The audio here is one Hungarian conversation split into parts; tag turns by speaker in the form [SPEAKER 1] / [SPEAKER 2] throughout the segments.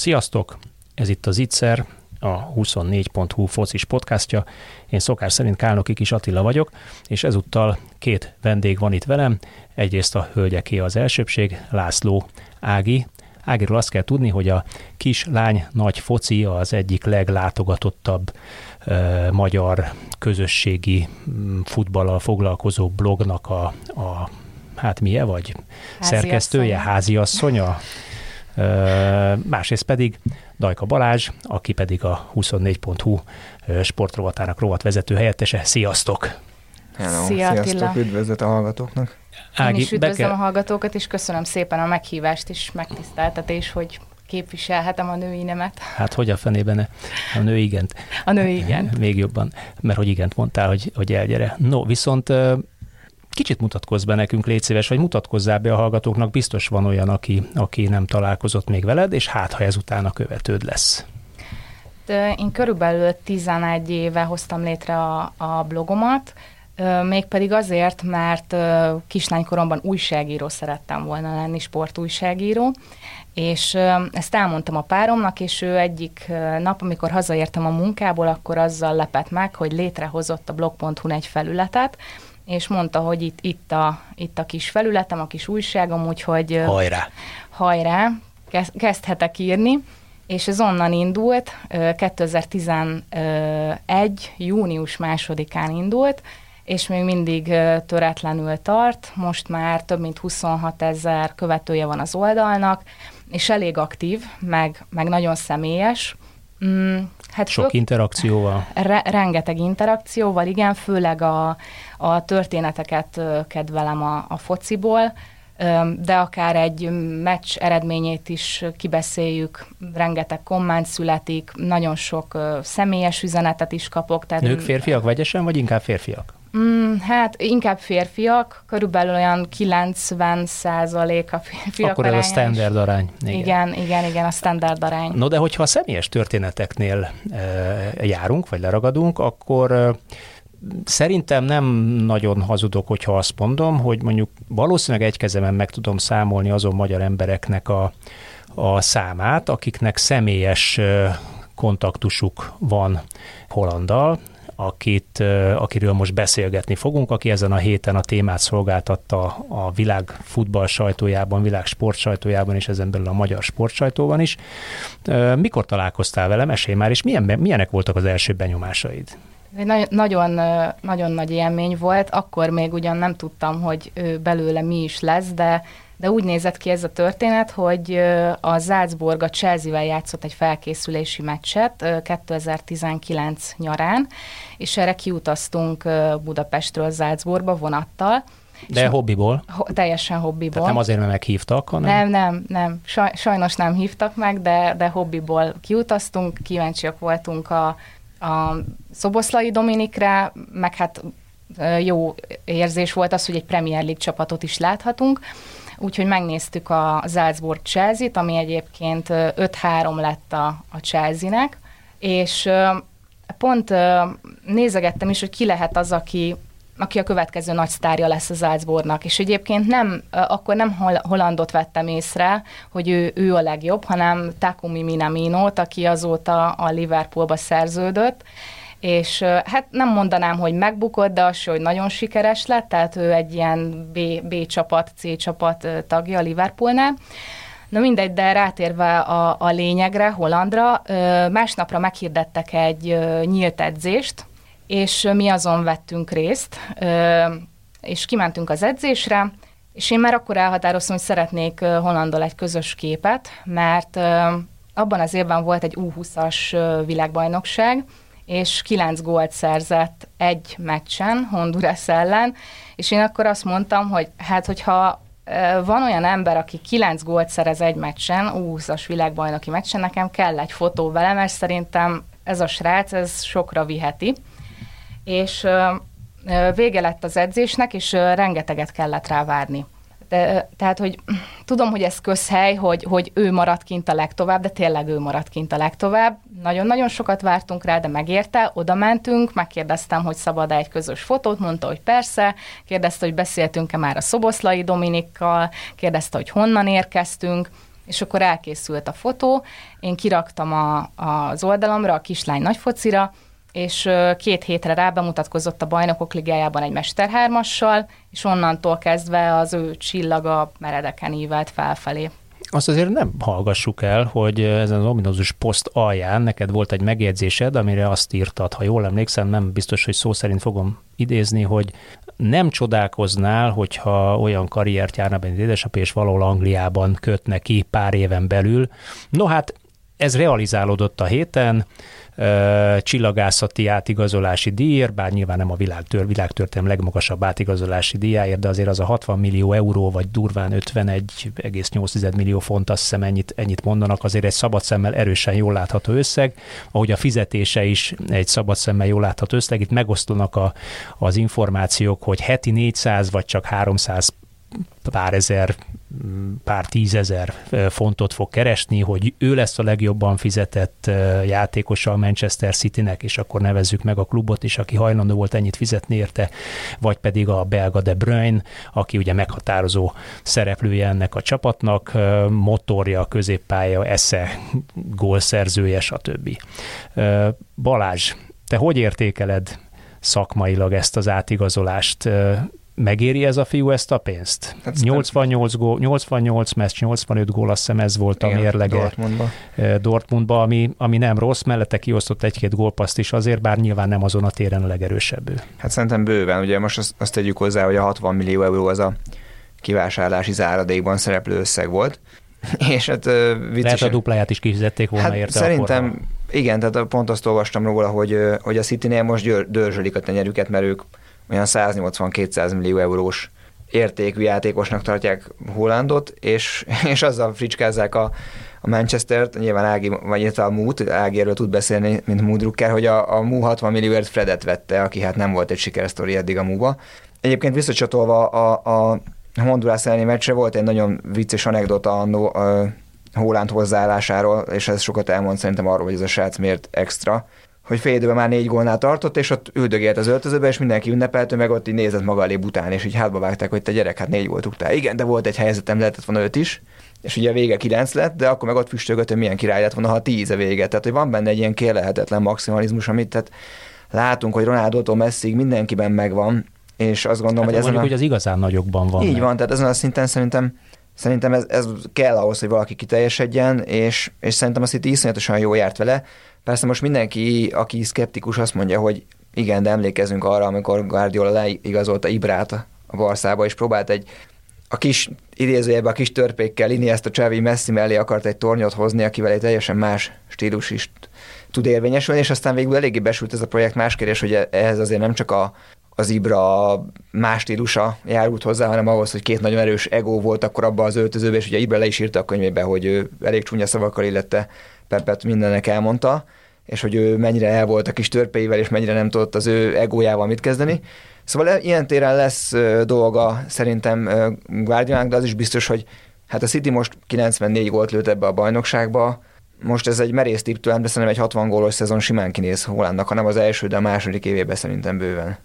[SPEAKER 1] Sziasztok! Ez itt az Itzer, a 24.hu focis podcastja. Én szokás szerint Kálnoki Kis Attila vagyok, és ezúttal két vendég van itt velem. Egyrészt a hölgyeké az elsőbség, László Ági. Ágiról azt kell tudni, hogy a kis lány nagy foci az egyik leglátogatottabb ö, magyar közösségi mm, futballal foglalkozó blognak a, a hát milyen vagy?
[SPEAKER 2] Házi
[SPEAKER 1] Szerkesztője,
[SPEAKER 2] asszonya.
[SPEAKER 1] háziasszonya? Másrészt pedig Dajka Balázs, aki pedig a 24.hu ö, sportrovatának rovatvezető helyettese. Sziasztok!
[SPEAKER 3] Hello,
[SPEAKER 2] Szia, Attila.
[SPEAKER 3] sziasztok, üdvözlet a hallgatóknak.
[SPEAKER 2] Én is üdvözlöm
[SPEAKER 1] kell-
[SPEAKER 2] a hallgatókat, és köszönöm szépen a meghívást és megtiszteltetés, hogy képviselhetem a női nemet.
[SPEAKER 1] Hát hogy a fenében ne? A nő igent.
[SPEAKER 2] A nő igen.
[SPEAKER 1] Még jobban, mert hogy igent mondtál, hogy, hogy elgyere. No, viszont kicsit mutatkozz be nekünk, légy szíves, vagy mutatkozzál be a hallgatóknak, biztos van olyan, aki, aki nem találkozott még veled, és hát, ha ezután a követőd lesz.
[SPEAKER 2] Én körülbelül 11 éve hoztam létre a, a blogomat, mégpedig azért, mert kislánykoromban újságíró szerettem volna lenni, sportújságíró, és ezt elmondtam a páromnak, és ő egyik nap, amikor hazaértem a munkából, akkor azzal lepett meg, hogy létrehozott a blog.hu egy felületet, és mondta, hogy itt, itt, a, itt a kis felületem, a kis újságom, úgyhogy
[SPEAKER 1] Hajrá!
[SPEAKER 2] hajrá, kezd- kezdhetek írni, és ez onnan indult, ö, 2011. június másodikán indult, és még mindig töretlenül tart, most már több mint 26 ezer követője van az oldalnak, és elég aktív, meg, meg nagyon személyes. Mm, hát
[SPEAKER 1] Sok
[SPEAKER 2] fő-
[SPEAKER 1] interakcióval.
[SPEAKER 2] Re- rengeteg interakcióval, igen, főleg a, a történeteket kedvelem a, a fociból, de akár egy meccs eredményét is kibeszéljük, rengeteg komment születik, nagyon sok személyes üzenetet is kapok. Tehát
[SPEAKER 1] Nők, férfiak vegyesen, vagy inkább férfiak?
[SPEAKER 2] Mm, hát inkább férfiak, körülbelül olyan 90 százalék a férfiak
[SPEAKER 1] Akkor ez a standard arány.
[SPEAKER 2] Igen. igen, igen, igen, a standard arány.
[SPEAKER 1] No, de hogyha a személyes történeteknél e, járunk, vagy leragadunk, akkor szerintem nem nagyon hazudok, hogyha azt mondom, hogy mondjuk valószínűleg egy kezemen meg tudom számolni azon magyar embereknek a, a számát, akiknek személyes kontaktusuk van Hollandal, akit, akiről most beszélgetni fogunk, aki ezen a héten a témát szolgáltatta a világ futball sajtójában, világ sport sajtójában, és ezen belül a magyar sport sajtóban is. Mikor találkoztál velem? Mesélj már, és milyen, milyenek voltak az első benyomásaid?
[SPEAKER 2] Egy nagy- nagyon, ö, nagyon nagy élmény volt, akkor még ugyan nem tudtam, hogy belőle mi is lesz, de, de úgy nézett ki ez a történet, hogy a Salzburg a Chelsea-vel játszott egy felkészülési meccset ö, 2019 nyarán, és erre kiutaztunk Budapestről Salzburgba vonattal,
[SPEAKER 1] De hobbiból?
[SPEAKER 2] ho- teljesen hobbiból.
[SPEAKER 1] Tehát nem azért, mert meghívtak, hanem...
[SPEAKER 2] Nem, nem, nem. Saj, sajnos nem hívtak meg, de, de hobbiból kiutaztunk, kíváncsiak voltunk a, a Szoboszlai Dominikre, meg hát jó érzés volt az, hogy egy Premier League csapatot is láthatunk, úgyhogy megnéztük a Salzburg Chelsea-t, ami egyébként ö, 5-3 lett a, a Chelsea-nek, és pont nézegettem is, hogy ki lehet az, aki aki a következő nagy sztárja lesz az Salzburgnak. És egyébként nem, akkor nem Hol- Hollandot vettem észre, hogy ő, ő a legjobb, hanem Takumi Minaminót, aki azóta a Liverpoolba szerződött, és hát nem mondanám, hogy megbukott, de az hogy nagyon sikeres lett, tehát ő egy ilyen B, B csapat, C csapat tagja a Liverpoolnál. Na mindegy, de rátérve a, a lényegre, Hollandra, másnapra meghirdettek egy nyílt edzést, és mi azon vettünk részt, és kimentünk az edzésre, és én már akkor elhatároztam, hogy szeretnék Hollandal egy közös képet, mert abban az évben volt egy U20-as ö, világbajnokság, és kilenc gólt szerzett egy meccsen Honduras ellen, és én akkor azt mondtam, hogy hát hogyha van olyan ember, aki kilenc gólt szerez egy meccsen, 20-as világbajnoki meccsen, nekem kell egy fotó vele, mert szerintem ez a srác, ez sokra viheti. És vége lett az edzésnek, és rengeteget kellett rá várni. De, tehát, hogy tudom, hogy ez közhely, hogy, hogy ő maradt kint a legtovább, de tényleg ő maradt kint a legtovább. Nagyon-nagyon sokat vártunk rá, de megérte, oda mentünk, megkérdeztem, hogy szabad-e egy közös fotót, mondta, hogy persze, kérdezte, hogy beszéltünk-e már a Szoboszlai Dominikkal, kérdezte, hogy honnan érkeztünk, és akkor elkészült a fotó, én kiraktam a, az oldalamra, a kislány nagyfocira, és két hétre rá bemutatkozott a bajnokok ligájában egy mesterhármassal, és onnantól kezdve az ő csillaga meredeken ívelt felfelé.
[SPEAKER 1] Azt azért nem hallgassuk el, hogy ezen az ominózus poszt alján neked volt egy megjegyzésed, amire azt írtad, ha jól emlékszem, nem biztos, hogy szó szerint fogom idézni, hogy nem csodálkoznál, hogyha olyan karriert járna benne édesapja, és valahol Angliában kötne ki pár éven belül. No hát ez realizálódott a héten, csillagászati átigazolási díjért, bár nyilván nem a világtör, világtörténelem legmagasabb átigazolási díjáért, de azért az a 60 millió euró, vagy durván 51,8 millió font, azt hiszem ennyit, ennyit mondanak, azért egy szabad szemmel erősen jól látható összeg, ahogy a fizetése is egy szabad szemmel jól látható összeg, itt megosztanak a, az információk, hogy heti 400 vagy csak 300 pár ezer, pár tízezer fontot fog keresni, hogy ő lesz a legjobban fizetett játékosa a Manchester Citynek, és akkor nevezzük meg a klubot is, aki hajlandó volt ennyit fizetni érte, vagy pedig a belga De Bruyne, aki ugye meghatározó szereplője ennek a csapatnak, motorja, középpálya, esze, gólszerzője, stb. Balázs, te hogy értékeled szakmailag ezt az átigazolást? Megéri ez a fiú ezt a pénzt? Hát 88, gól, 88 meccs, 85 gól, azt hiszem ez volt igen, a mérlege
[SPEAKER 3] Dortmundba,
[SPEAKER 1] Dortmundba ami, ami nem rossz, mellette kiosztott egy-két gólpaszt is azért, bár nyilván nem azon a téren a legerősebb ő.
[SPEAKER 3] Hát szerintem bőven, ugye most azt, azt tegyük hozzá, hogy a 60 millió euró az a kivásárlási záradékban szereplő összeg volt, és hát
[SPEAKER 1] viccesen... Lehet a dupláját is kifizették volna
[SPEAKER 3] hát
[SPEAKER 1] érte
[SPEAKER 3] Szerintem akkor, igen, tehát pont azt olvastam róla, hogy, hogy a City-nél most dörzsölik a tenyerüket, mert ők olyan 180-200 millió eurós értékű játékosnak tartják Hollandot, és, és azzal fricskázzák a, a Manchester-t, nyilván Ági, vagy a Mút, Ági erről tud beszélni, mint Moodrucker, hogy a, a Mú 60 millióért Fredet vette, aki hát nem volt egy sikersztori eddig a Múba. Egyébként visszacsatolva a, a Honduras elleni meccsre volt egy nagyon vicces anekdota annó Holland hozzáállásáról, és ez sokat elmond szerintem arról, hogy ez a srác miért extra hogy fél időben már négy gólnál tartott, és ott üldögélt az öltözőbe, és mindenki ünnepelte, meg ott így nézett maga elé bután, és így hátba vágták, hogy te gyerek, hát négy volt utána. Igen, de volt egy helyzetem, lehetett volna öt is, és ugye a vége 9 lett, de akkor meg ott füstögött, hogy milyen király lett volna, ha 10 a vége. Tehát, hogy van benne egy ilyen kérlehetetlen maximalizmus, amit tehát látunk, hogy Ronaldo-tól messzig mindenkiben megvan, és azt gondolom, hát
[SPEAKER 1] hogy
[SPEAKER 3] ezen
[SPEAKER 1] a... hogy az igazán nagyokban van.
[SPEAKER 3] Így
[SPEAKER 1] meg.
[SPEAKER 3] van, tehát ezen a szinten szerintem Szerintem ez, ez kell ahhoz, hogy valaki kiteljesedjen, és, és szerintem azt itt iszonyatosan jó járt vele. Persze most mindenki, aki szkeptikus, azt mondja, hogy igen, de emlékezünk arra, amikor Guardiola leigazolta Ibrát a Barszába, és próbált egy a kis idézőjebe a kis törpékkel ezt a Csavi Messi mellé akart egy tornyot hozni, akivel egy teljesen más stílus is tud érvényesülni, és aztán végül eléggé besült ez a projekt. Más kérdés, hogy ehhez azért nem csak a, az Ibra más stílusa járult hozzá, hanem ahhoz, hogy két nagyon erős ego volt akkor abban az öltözőben, és ugye Ibra le is írta a könyvébe, hogy ő elég csúnya szavakkal illette Pepet mindennek elmondta, és hogy ő mennyire el volt a kis törpeivel, és mennyire nem tudott az ő egójával mit kezdeni. Szóval e, ilyen téren lesz dolga szerintem Guardiolának, de az is biztos, hogy hát a City most 94 gólt lőtt ebbe a bajnokságba, most ez egy merész tipptől, de szerintem egy 60 gólos szezon simán kinéz Hollandnak, hanem az első, de a második évében szerintem bőven.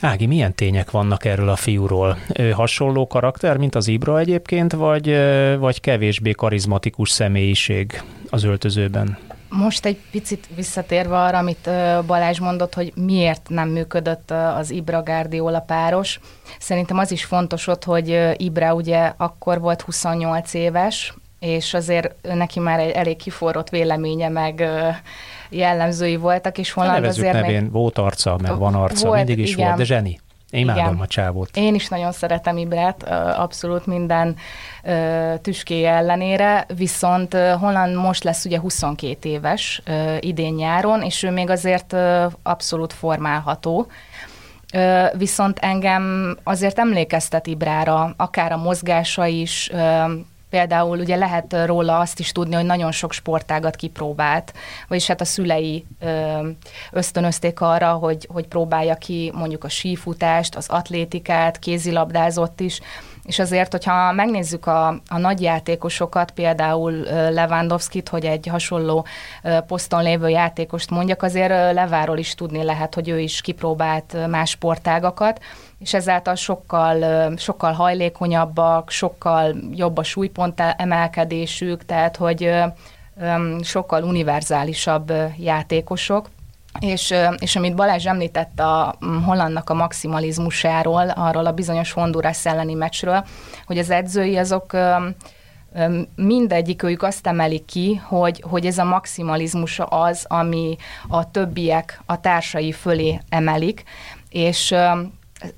[SPEAKER 1] Ági, milyen tények vannak erről a fiúról? Ő hasonló karakter, mint az Ibra egyébként, vagy, vagy kevésbé karizmatikus személyiség az öltözőben?
[SPEAKER 2] Most egy picit visszatérve arra, amit Balázs mondott, hogy miért nem működött az Ibra Guardiola páros. Szerintem az is fontos ott, hogy Ibra ugye akkor volt 28 éves, és azért neki már egy elég kiforrott véleménye, meg jellemzői voltak, és Holland
[SPEAKER 1] Nevezzük
[SPEAKER 2] azért
[SPEAKER 1] nevén,
[SPEAKER 2] még...
[SPEAKER 1] volt arca, meg van arca, volt, mindig is igen. volt, de zseni. Én imádom a csávót.
[SPEAKER 2] Én is nagyon szeretem Ibrát, abszolút minden tüskéje ellenére, viszont Holland most lesz ugye 22 éves idén nyáron, és ő még azért abszolút formálható. Viszont engem azért emlékeztet Ibrára, akár a mozgása is, Például ugye lehet róla azt is tudni, hogy nagyon sok sportágat kipróbált, vagyis hát a szülei ösztönözték arra, hogy, hogy próbálja ki mondjuk a sífutást, az atlétikát, kézilabdázott is, és azért, hogyha megnézzük a, a nagy játékosokat, például Lewandowski-t, hogy egy hasonló poszton lévő játékost mondjak, azért Leváról is tudni lehet, hogy ő is kipróbált más sportágakat, és ezáltal sokkal, sokkal hajlékonyabbak, sokkal jobb a súlypont emelkedésük, tehát hogy sokkal univerzálisabb játékosok. És, és amit Balázs említett a Hollandnak a maximalizmusáról, arról a bizonyos Honduras elleni meccsről, hogy az edzői azok mindegyikőjük azt emeli ki, hogy, hogy ez a maximalizmus az, ami a többiek a társai fölé emelik, és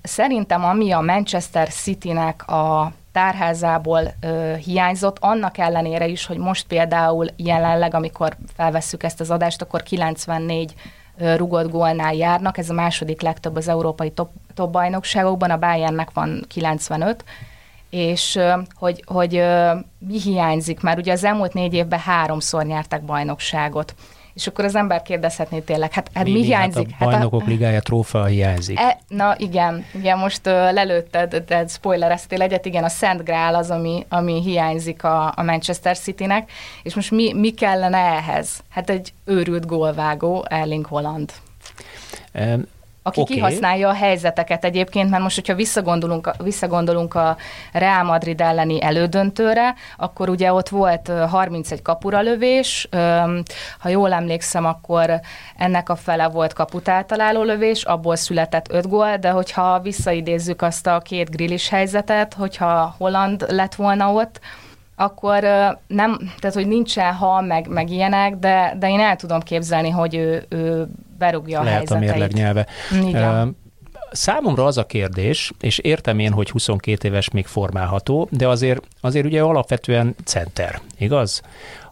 [SPEAKER 2] szerintem ami a Manchester City-nek a tárházából ö, hiányzott, annak ellenére is, hogy most például jelenleg, amikor felvesszük ezt az adást, akkor 94 ö, rugott gólnál járnak, ez a második legtöbb az európai top, top bajnokságokban, a Bayernnek van 95, és hogy, hogy mi hiányzik, mert ugye az elmúlt négy évben háromszor nyertek bajnokságot és akkor az ember kérdezhetné tényleg, hát, hát mi, mi, mi hiányzik?
[SPEAKER 1] Hát a bajnokok hát a, ligája trófea hiányzik.
[SPEAKER 2] E, na igen, igen, most uh, lelőtted, de spoilereztél egyet, igen, a Szent Grál az, ami, ami hiányzik a, a Manchester Citynek, és most mi, mi kellene ehhez? Hát egy őrült gólvágó Erling Holland aki okay. kihasználja a helyzeteket egyébként, mert most, hogyha visszagondolunk, visszagondolunk a Real Madrid elleni elődöntőre, akkor ugye ott volt 31 kapura lövés, ha jól emlékszem, akkor ennek a fele volt kaput általáló lövés, abból született 5 gól, de hogyha visszaidézzük azt a két grillis helyzetet, hogyha Holland lett volna ott, akkor nem, tehát hogy nincsen ha, meg, meg ilyenek, de, de én el tudom képzelni, hogy ő, ő berúgja a
[SPEAKER 1] Lehet
[SPEAKER 2] helyzeteit.
[SPEAKER 1] a mérleg nyelve. Igen. Számomra az a kérdés, és értem én, hogy 22 éves még formálható, de azért, azért ugye alapvetően center, igaz?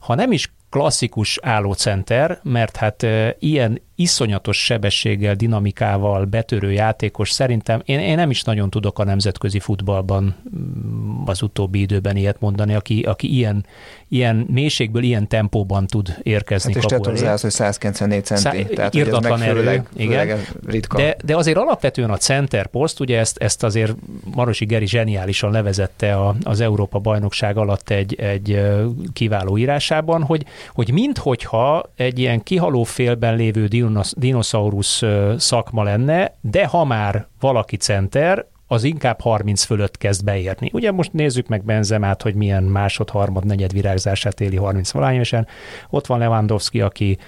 [SPEAKER 1] Ha nem is klasszikus állócenter, mert hát e, ilyen iszonyatos sebességgel, dinamikával betörő játékos szerintem, én, én nem is nagyon tudok a nemzetközi futballban mm, az utóbbi időben ilyet mondani, aki, aki ilyen, ilyen mélységből, ilyen tempóban tud érkezni.
[SPEAKER 3] Hát és te tudsz hogy 194 centi, Szá- tehát
[SPEAKER 1] irdatlan erő, főleg, igen. Főleg ritka. De, de azért alapvetően a center poszt, ugye ezt, ezt azért Marosi Geri zseniálisan levezette a, az Európa bajnokság alatt egy, egy kiváló írásában, hogy, hogy minthogyha egy ilyen kihaló félben lévő dinoszaurusz szakma lenne, de ha már valaki center, az inkább 30 fölött kezd beérni. Ugye most nézzük meg Benzemát, hogy milyen másod, harmad, negyed virágzását éli 30 valányesen. Ott van Lewandowski, aki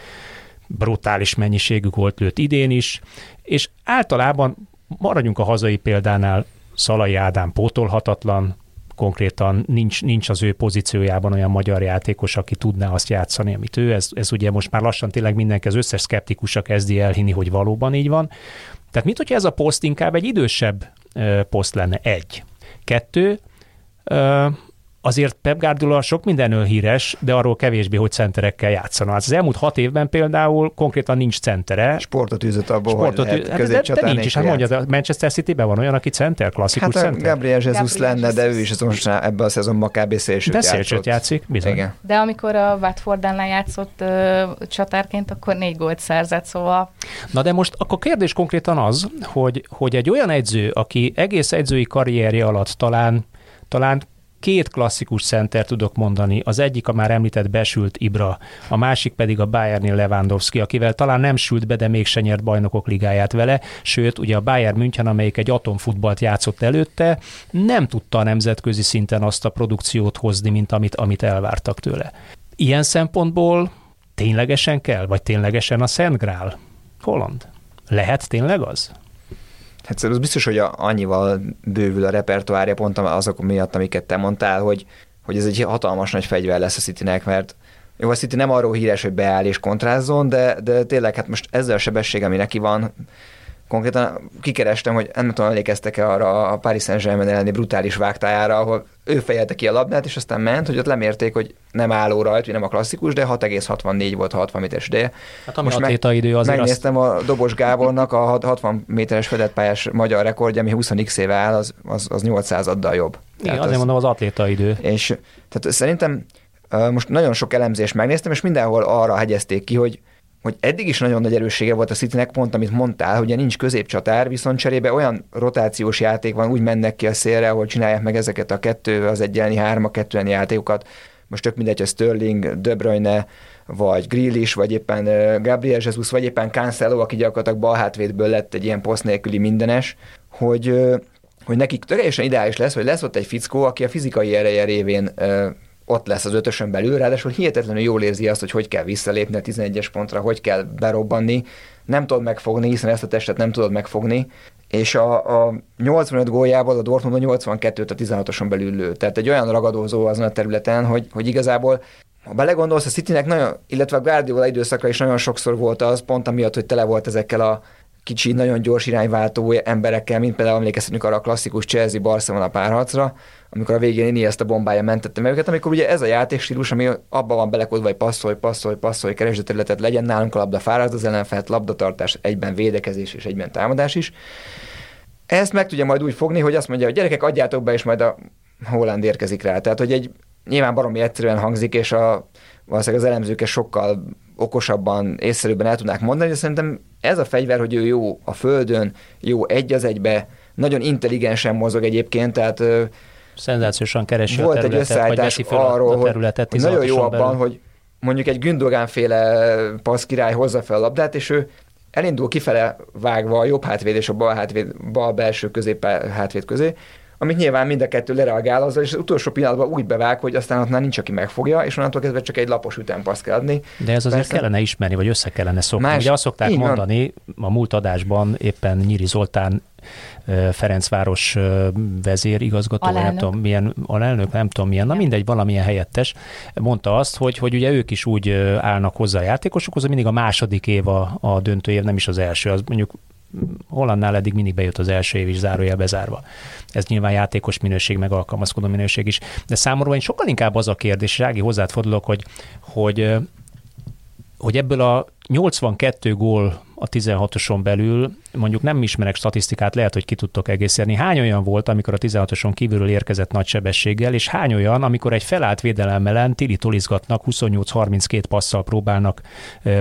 [SPEAKER 1] brutális mennyiségű volt lőtt idén is, és általában maradjunk a hazai példánál, Szalai Ádám pótolhatatlan, konkrétan nincs, nincs az ő pozíciójában olyan magyar játékos, aki tudná azt játszani, amit ő. Ez, ez ugye most már lassan tényleg mindenki, az összes szkeptikusa kezdi elhinni, hogy valóban így van. Tehát mit, hogyha ez a poszt inkább egy idősebb poszt lenne? Egy. Kettő, azért Pep Guardiola sok mindenről híres, de arról kevésbé, hogy centerekkel játszana. Az elmúlt hat évben például konkrétan nincs centere.
[SPEAKER 3] Sportot űzött abból, Sportot hogy lehet
[SPEAKER 1] hát, de, de, nincs is. Hát mondja, a Manchester City-ben van olyan, aki center, klasszikus hát center.
[SPEAKER 3] Gabriel Jesus Gabriel lenne, de ő is az most ebben a szezonban kb. szélsőt De
[SPEAKER 1] szélsőt játszik, bizony. Igen.
[SPEAKER 2] De amikor a Watford ellen játszott uh, csatárként, akkor négy gólt szerzett, szóval...
[SPEAKER 1] Na de most akkor kérdés konkrétan az, hogy, hogy egy olyan edző, aki egész edzői karrierje alatt talán talán két klasszikus center tudok mondani. Az egyik a már említett besült Ibra, a másik pedig a Bayernnél Lewandowski, akivel talán nem sült be, de mégsem nyert bajnokok ligáját vele, sőt, ugye a Bayern München, amelyik egy atomfutballt játszott előtte, nem tudta a nemzetközi szinten azt a produkciót hozni, mint amit, amit elvártak tőle. Ilyen szempontból ténylegesen kell, vagy ténylegesen a Szent Grál? Holland. Lehet tényleg az?
[SPEAKER 3] Hát az biztos, hogy a, annyival bővül a repertoárja pont azok miatt, amiket te mondtál, hogy, hogy ez egy hatalmas nagy fegyver lesz a Citynek, mert jó, a City nem arról híres, hogy beáll és kontrázzon, de, de tényleg hát most ezzel a sebesség, ami neki van, konkrétan kikerestem, hogy nem tudom, emlékeztek-e arra a Paris Saint-Germain elleni brutális vágtájára, ahol ő fejelte ki a labdát, és aztán ment, hogy ott lemérték, hogy nem álló rajt, nem a klasszikus, de 6,64 volt 60 méteres ideje.
[SPEAKER 1] Hát Most meg, idő azért
[SPEAKER 3] megnéztem azt... a Dobos Gábornak a 60 méteres fedettpályás magyar rekordja, ami 20 x éve áll, az, az, az 800 addal jobb.
[SPEAKER 1] Igen, azért az, mondom az atléta idő.
[SPEAKER 3] És tehát szerintem most nagyon sok elemzést megnéztem, és mindenhol arra hegyezték ki, hogy hogy eddig is nagyon nagy erőssége volt a Citynek, pont amit mondtál, hogy nincs középcsatár, viszont cserébe olyan rotációs játék van, úgy mennek ki a szélre, ahol csinálják meg ezeket a kettő, az egyelni hárma, kettőeni játékokat. Most tök mindegy, hogy Sterling, De Bruyne, vagy Grealish, vagy éppen Gabriel Jesus, vagy éppen Cancelo, aki gyakorlatilag bal hátvédből lett egy ilyen poszt nélküli mindenes, hogy hogy nekik teljesen ideális lesz, hogy lesz ott egy fickó, aki a fizikai ereje révén ott lesz az ötösön belül, ráadásul hihetetlenül jól érzi azt, hogy hogy kell visszalépni a 11-es pontra, hogy kell berobbanni, nem tudod megfogni, hiszen ezt a testet nem tudod megfogni, és a, a 85 góljából a Dortmund a 82-t a 16-oson belül lő. Tehát egy olyan ragadózó azon a területen, hogy, hogy igazából ha belegondolsz, a Citynek nagyon, illetve a Guardiola időszaka is nagyon sokszor volt az, pont amiatt, hogy tele volt ezekkel a kicsi, nagyon gyors irányváltó emberekkel, mint például emlékezhetünk arra a klasszikus Chelsea-Barcelona párharcra, amikor a végén Ini ezt a bombája mentette meg őket, amikor ugye ez a játékstílus, ami abban van belekodva, hogy passzolj, passzolj, passzolj, keresd a területet, legyen nálunk a labda fáradt az ellenfelt, labdatartás, egyben védekezés és egyben támadás is. Ezt meg tudja majd úgy fogni, hogy azt mondja, hogy gyerekek, adjátok be, és majd a Holland érkezik rá. Tehát, hogy egy nyilván baromi egyszerűen hangzik, és a, valószínűleg az elemzők sokkal okosabban, észszerűbben el tudnák mondani, de szerintem ez a fegyver, hogy ő jó a földön, jó egy az egybe, nagyon intelligensen mozog egyébként, tehát
[SPEAKER 1] szenzációsan keresi
[SPEAKER 3] volt
[SPEAKER 1] a területet,
[SPEAKER 3] egy összeállítás arról, a területet, hogy, nagyon jó abban, belül. hogy mondjuk egy Gündogan féle király hozza fel a labdát, és ő elindul kifele vágva a jobb hátvéd és a bal, hátvéd, bal belső közép hátvéd közé, amit nyilván mind a kettő lereagál azzal, és az utolsó pillanatban úgy bevág, hogy aztán ott már nincs, aki megfogja, és onnantól kezdve csak egy lapos ütempas kell adni.
[SPEAKER 1] De ez azért Persze, kellene ismerni, vagy össze kellene szokni. Más, Ugye azt szokták mondani, van. a múlt adásban éppen Nyíri Zoltán Ferencváros vezér, igazgató, nem tudom milyen, alelnök, nem tudom milyen, na mindegy, valamilyen helyettes, mondta azt, hogy, hogy ugye ők is úgy állnak hozzá a játékosokhoz, hogy mindig a második év a, a döntő év, nem is az első, az mondjuk Hollandnál eddig mindig bejött az első év is zárójel bezárva. Ez nyilván játékos minőség, meg alkalmazkodó minőség is. De számomra én sokkal inkább az a kérdés, Rági hozzád fordulok, hogy, hogy, hogy ebből a 82 gól a 16-oson belül, mondjuk nem ismerek statisztikát, lehet, hogy ki tudtok egészíteni. Hány olyan volt, amikor a 16-oson kívülről érkezett nagy sebességgel, és hány olyan, amikor egy felállt védelem ellen tolizgatnak, 28-32 passzal próbálnak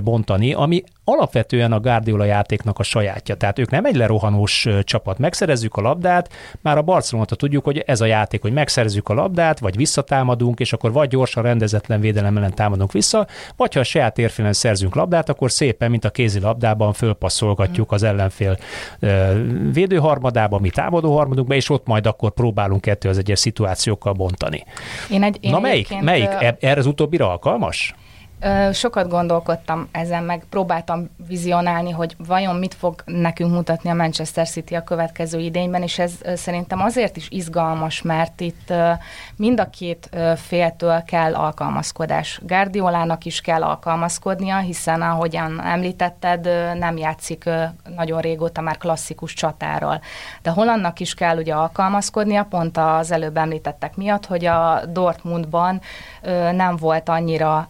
[SPEAKER 1] bontani, ami alapvetően a Guardiola játéknak a sajátja. Tehát ők nem egy lerohanós csapat. Megszerezzük a labdát, már a Barcelonata tudjuk, hogy ez a játék, hogy megszerezzük a labdát, vagy visszatámadunk, és akkor vagy gyorsan rendezetlen védelem ellen támadunk vissza, vagy ha a saját térfélen szerzünk labdát, akkor szépen, mint a kézi labdában fölpasszolgatjuk az ellenfél védőharmadába, mi támadó harmadunkba, és ott majd akkor próbálunk kettő az egyes szituációkkal bontani. Én egy, én Na melyik, melyik? Erre az utóbbira alkalmas?
[SPEAKER 2] Sokat gondolkodtam ezen, meg próbáltam vizionálni, hogy vajon mit fog nekünk mutatni a Manchester City a következő idényben, és ez szerintem azért is izgalmas, mert itt mind a két féltől kell alkalmazkodás. Guardiolának is kell alkalmazkodnia, hiszen ahogyan említetted, nem játszik nagyon régóta már klasszikus csatárral. De Hollandnak is kell ugye alkalmazkodnia, pont az előbb említettek miatt, hogy a Dortmundban nem volt annyira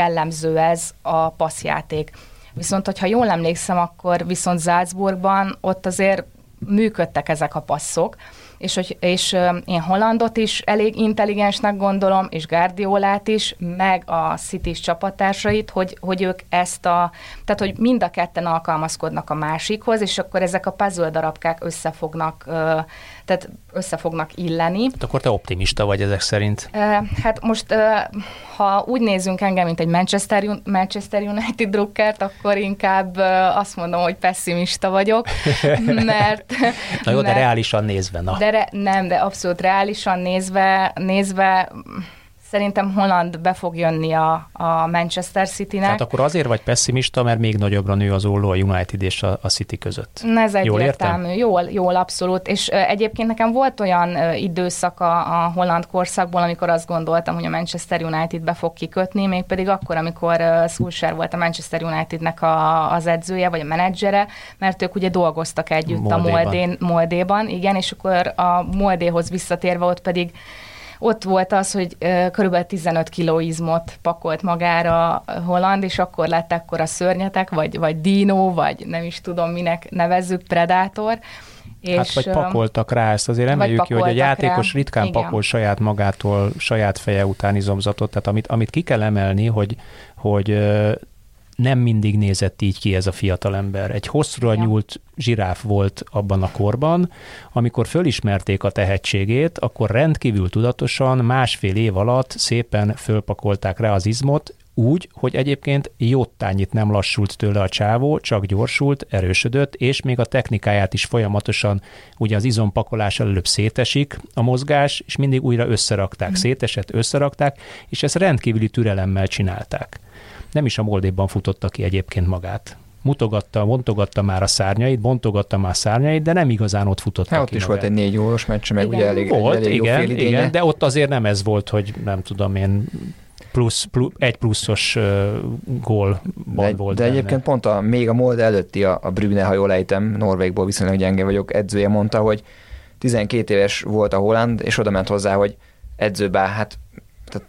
[SPEAKER 2] jellemző ez a passzjáték. Viszont, hogyha jól emlékszem, akkor viszont Salzburgban ott azért működtek ezek a passzok, és, hogy, és én Hollandot is elég intelligensnek gondolom, és Guardiolát is, meg a city csapattársait, hogy, hogy ők ezt a, tehát hogy mind a ketten alkalmazkodnak a másikhoz, és akkor ezek a puzzle darabkák összefognak tehát össze fognak illeni. Hát
[SPEAKER 1] akkor te optimista vagy ezek szerint?
[SPEAKER 2] Hát most, ha úgy nézzünk engem, mint egy Manchester, Manchester United drukkert, akkor inkább azt mondom, hogy pessimista vagyok, mert...
[SPEAKER 1] Na jó, mert, de reálisan nézve, na.
[SPEAKER 2] De re, nem, de abszolút reálisan nézve, nézve Szerintem Holland be fog jönni a, a Manchester City-nek.
[SPEAKER 1] Tehát akkor azért vagy pessimista, mert még nagyobbra nő az olló a United és a, a City között.
[SPEAKER 2] Ez egyértelmű. Jól, jól, jól, abszolút. És egyébként nekem volt olyan időszak a, a holland korszakból, amikor azt gondoltam, hogy a Manchester United be fog kikötni, mégpedig akkor, amikor Solskjaer volt a Manchester Unitednek a, az edzője, vagy a menedzsere, mert ők ugye dolgoztak együtt Moldéban. a Moldén, Moldéban, igen, és akkor a Moldéhoz visszatérve ott pedig ott volt az, hogy körülbelül 15 kiló izmot pakolt magára Holland, és akkor lett akkor a szörnyetek, vagy, vagy dino, vagy nem is tudom minek nevezzük, predátor.
[SPEAKER 1] Hát és, vagy pakoltak rá, ezt azért emeljük ki, hogy a játékos rá. ritkán
[SPEAKER 2] Igen.
[SPEAKER 1] pakol saját magától, saját feje után izomzatot, tehát amit, amit ki kell emelni, hogy, hogy nem mindig nézett így ki ez a fiatalember. Egy hosszúra ja. nyúlt zsiráf volt abban a korban, amikor fölismerték a tehetségét, akkor rendkívül tudatosan másfél év alatt szépen fölpakolták rá az izmot, úgy, hogy egyébként jottányit nem lassult tőle a csávó, csak gyorsult, erősödött, és még a technikáját is folyamatosan, ugye az izompakolás előbb szétesik a mozgás, és mindig újra összerakták, mm. szétesett, összerakták, és ezt rendkívüli türelemmel csinálták nem is a Moldéban futotta ki egyébként magát. Mutogatta, bontogatta már a szárnyait, bontogatta már a szárnyait, de nem igazán ott futott hát,
[SPEAKER 3] ott is magát. volt egy négy órós meccs, meg
[SPEAKER 1] igen.
[SPEAKER 3] ugye elég,
[SPEAKER 1] volt,
[SPEAKER 3] elég
[SPEAKER 1] igen,
[SPEAKER 3] jó
[SPEAKER 1] igen, de ott azért nem ez volt, hogy nem tudom én plusz, plusz egy pluszos uh, gól
[SPEAKER 3] de,
[SPEAKER 1] volt.
[SPEAKER 3] De
[SPEAKER 1] benne.
[SPEAKER 3] egyébként pont a, még a Molde előtti a, a Brüne, ha jól ejtem, Norvégból viszonylag gyenge vagyok, edzője mondta, hogy 12 éves volt a Holland, és oda ment hozzá, hogy edzőbá, hát tehát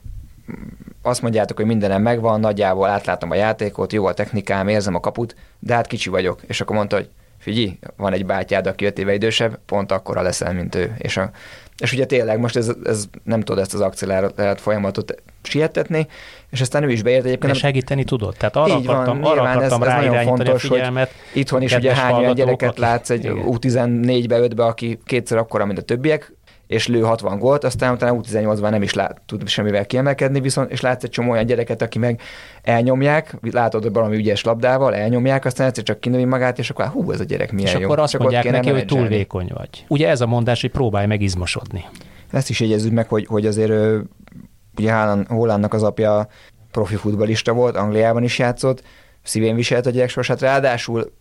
[SPEAKER 3] azt mondjátok, hogy mindenem megvan, nagyjából átlátom a játékot, jó a technikám, érzem a kaput, de hát kicsi vagyok. És akkor mondta, hogy figyelj, van egy bátyád, aki öt éve idősebb, pont akkora leszel, mint ő. És, a, és ugye tényleg most ez, ez nem tud ezt az akcelerált folyamatot sietetni, és aztán ő is beért egyébként.
[SPEAKER 1] De segíteni tudod? Tehát arra
[SPEAKER 3] így van,
[SPEAKER 1] akartam, arra akartam
[SPEAKER 3] ez, ez nagyon fontos. Hogy itthon is ugye hány olyan gyereket látsz egy U14-be, 5-be, aki kétszer akkora, mint a többiek, és lő 60 gólt, aztán utána U18-ban nem is lát, tud semmivel kiemelkedni, viszont, és látsz egy csomó olyan gyereket, aki meg elnyomják, látod, hogy valami ügyes labdával, elnyomják, aztán egyszer csak kinövi magát, és akkor hú, ez a gyerek milyen
[SPEAKER 1] és
[SPEAKER 3] jó.
[SPEAKER 1] akkor azt
[SPEAKER 3] csak
[SPEAKER 1] mondják neki, hogy túl vékony vagy. Ugye ez a mondás, hogy próbálj meg izmosodni.
[SPEAKER 3] Ezt is jegyezzük meg, hogy, hogy azért ugye Hollandnak az apja profi futbalista volt, Angliában is játszott, szívén viselt a gyereksorsát, ráadásul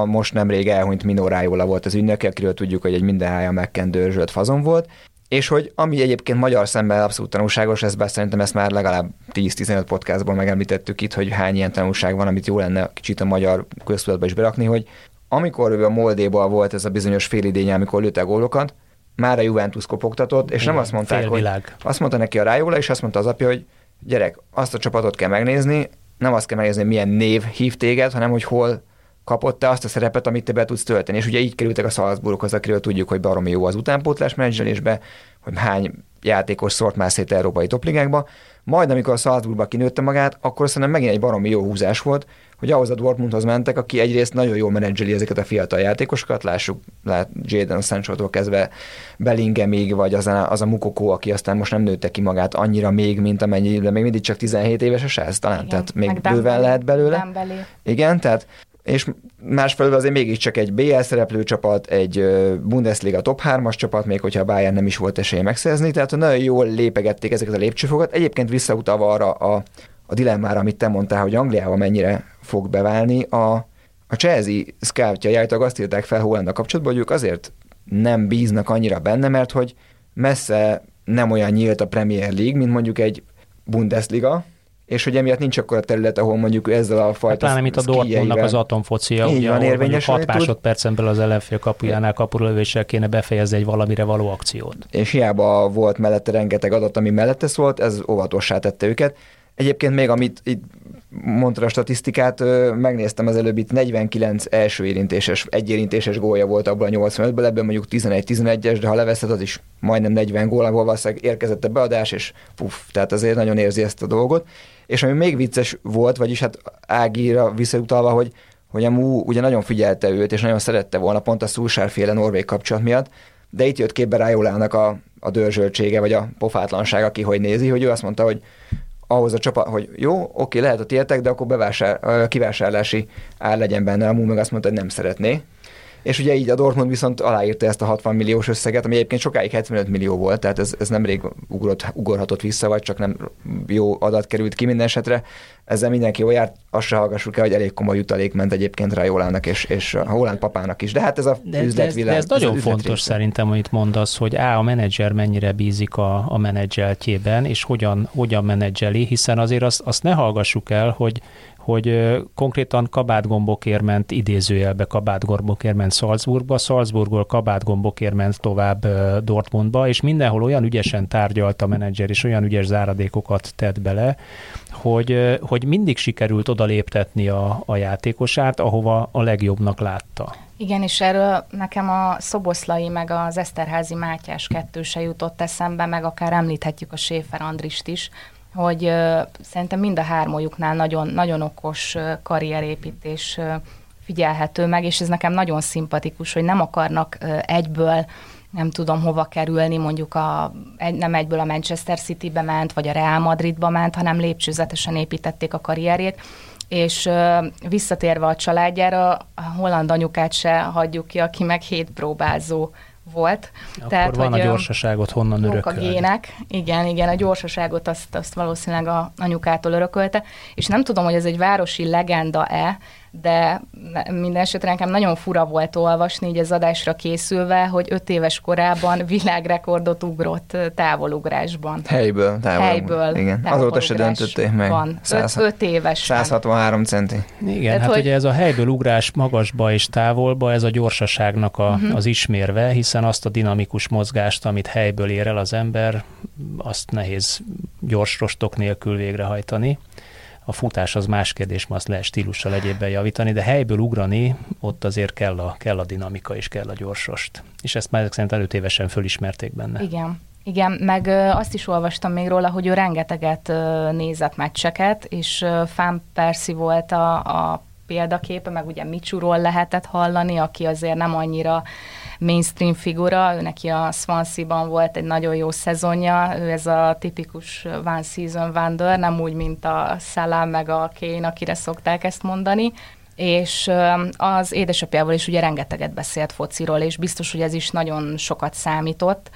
[SPEAKER 3] a most nemrég elhunyt Minó Rájóla volt az ünnöke, akiről tudjuk, hogy egy mindenhája megkendőrzsölt fazon volt, és hogy ami egyébként magyar szemben abszolút tanulságos, ez bár szerintem ezt már legalább 10-15 podcastból megemlítettük itt, hogy hány ilyen tanulság van, amit jó lenne kicsit a magyar köztudatba is berakni, hogy amikor ő a Moldéból volt ez a bizonyos félidénye, amikor lőtte gólokat, már a Juventus kopogtatott, és Igen, nem azt mondták, hogy azt mondta neki a Rájóla, és azt mondta az apja, hogy gyerek, azt a csapatot kell megnézni, nem azt kell megnézni, milyen név hív téged, hanem hogy hol kapott-e azt a szerepet, amit te be tudsz tölteni. És ugye így kerültek a Salzburghoz, akiről tudjuk, hogy baromi jó az utánpótlás menedzselésbe, hogy hány játékos szort már szét európai topligákba. Majd, amikor a Salzburgba kinőtte magát, akkor szerintem megint egy baromi jó húzás volt, hogy ahhoz a Dortmundhoz mentek, aki egyrészt nagyon jól menedzseli ezeket a fiatal játékosokat, lássuk, lát Jaden sancho kezdve Bellingemig, vagy az a, az a Mukoko, aki aztán most nem nőtte ki magát annyira még, mint amennyi, de még mindig csak 17 éves a sász, talán, Igen, tehát még bőven lehet belőle. Dembélé. Igen, tehát és másfelől azért mégiscsak egy BL szereplő csapat, egy Bundesliga top 3-as csapat, még hogyha a Bayern nem is volt esélye megszerzni, tehát nagyon jól lépegették ezeket a lépcsőfokat. Egyébként visszautalva arra a, a dilemmára, amit te mondtál, hogy Angliában mennyire fog beválni, a, a Chelsea scoutja állítólag azt írták fel Hollandal kapcsolatban, hogy ők azért nem bíznak annyira benne, mert hogy messze nem olyan nyílt a Premier League, mint mondjuk egy Bundesliga, és hogy emiatt nincs akkor a terület, ahol mondjuk ezzel a fajta
[SPEAKER 1] hát, mint a Dortmundnak az atomfocia,
[SPEAKER 3] Így
[SPEAKER 1] ugye,
[SPEAKER 3] van,
[SPEAKER 1] ahol 6 másodpercen belül az ellenfél kapujánál kapulövéssel kéne befejezni egy valamire való akciót.
[SPEAKER 3] És hiába volt mellette rengeteg adat, ami mellette szólt, ez óvatossá tette őket. Egyébként még, amit itt mondta a statisztikát, megnéztem az előbb itt 49 első érintéses, egyérintéses gólja volt abban a 85-ből, ebből mondjuk 11-11-es, de ha leveszed, az is majdnem 40 gól, ahol valószínűleg érkezett a beadás, és puff, tehát azért nagyon érzi ezt a dolgot. És ami még vicces volt, vagyis hát Ágira visszautalva, hogy hogy a Mú ugye nagyon figyelte őt, és nagyon szerette volna pont a Szulsárféle norvég kapcsolat miatt, de itt jött képbe Rájólának a, a dörzsöltsége, vagy a pofátlanság, aki hogy nézi, hogy ő azt mondta, hogy ahhoz a csapat, hogy jó, oké, lehet a tietek, de akkor bevásár, kivásárlási ár legyen benne, a Mú meg azt mondta, hogy nem szeretné. És ugye így a Dortmund viszont aláírta ezt a 60 milliós összeget, ami egyébként sokáig 75 millió volt, tehát ez, ez nemrég ugrott, ugorhatott vissza, vagy csak nem jó adat került ki minden esetre. Ezzel mindenki jól járt, azt se hallgassuk el, hogy elég komoly jutalék ment egyébként rá Jólának és, és a Holland papának is. De hát ez a
[SPEAKER 1] de, üzletvilág. De ez, de ez nagyon fontos része. szerintem, amit mondasz, hogy á, a menedzser mennyire bízik a, a menedzseltjében, és hogyan, hogyan menedzseli, hiszen azért azt, azt ne hallgassuk el, hogy hogy konkrétan kabátgombokért ment, idézőjelbe kabátgombokért ment Salzburgba, Salzburgból kabátgombokért ment tovább Dortmundba, és mindenhol olyan ügyesen tárgyalt a menedzser, és olyan ügyes záradékokat tett bele, hogy, hogy mindig sikerült odaléptetni a, a játékosát, ahova a legjobbnak látta.
[SPEAKER 2] Igen, és erről nekem a Szoboszlai meg az Eszterházi Mátyás kettőse jutott eszembe, meg akár említhetjük a Séfer Andrist is, hogy szerintem mind a hármójuknál nagyon, nagyon okos karrierépítés figyelhető meg, és ez nekem nagyon szimpatikus, hogy nem akarnak egyből nem tudom hova kerülni, mondjuk a, nem egyből a Manchester City-be ment, vagy a Real Madridba ment, hanem lépcsőzetesen építették a karrierjét, és uh, visszatérve a családjára, a holland anyukát se hagyjuk ki, aki meg hét próbázó volt.
[SPEAKER 1] Akkor Tehát, van hogy, a gyorsaságot honnan örököl.
[SPEAKER 2] A gének, igen, igen, a gyorsaságot azt, azt valószínűleg a anyukától örökölte, és nem tudom, hogy ez egy városi legenda-e, de minden esetre nekem nagyon fura volt olvasni így az adásra készülve, hogy öt éves korában világrekordot ugrott távolugrásban.
[SPEAKER 3] Helyből, távolul.
[SPEAKER 2] Helyből.
[SPEAKER 3] Igen, azóta se döntötték meg.
[SPEAKER 2] Van, 100, öt, öt éves.
[SPEAKER 3] 163 centi.
[SPEAKER 1] Igen, Tehát, hát hogy... ugye ez a helyből ugrás magasba és távolba, ez a gyorsaságnak a, uh-huh. az ismérve, hiszen azt a dinamikus mozgást, amit helyből ér el az ember, azt nehéz gyors rostok nélkül végrehajtani a futás az más kérdés, ma azt lehet stílussal egyébben javítani, de helyből ugrani, ott azért kell a, kell a dinamika és kell a gyorsost. És ezt már ezek szerint előtévesen fölismerték benne.
[SPEAKER 2] Igen. Igen, meg azt is olvastam még róla, hogy ő rengeteget nézett meccseket, és Fán Perszi volt a, a példaképe, meg ugye Micsúról lehetett hallani, aki azért nem annyira mainstream figura, ő neki a Swansea-ban volt egy nagyon jó szezonja, ő ez a tipikus one season wonder, nem úgy, mint a Salah meg a Kane, akire szokták ezt mondani, és az édesapjával is ugye rengeteget beszélt fociról, és biztos, hogy ez is nagyon sokat számított.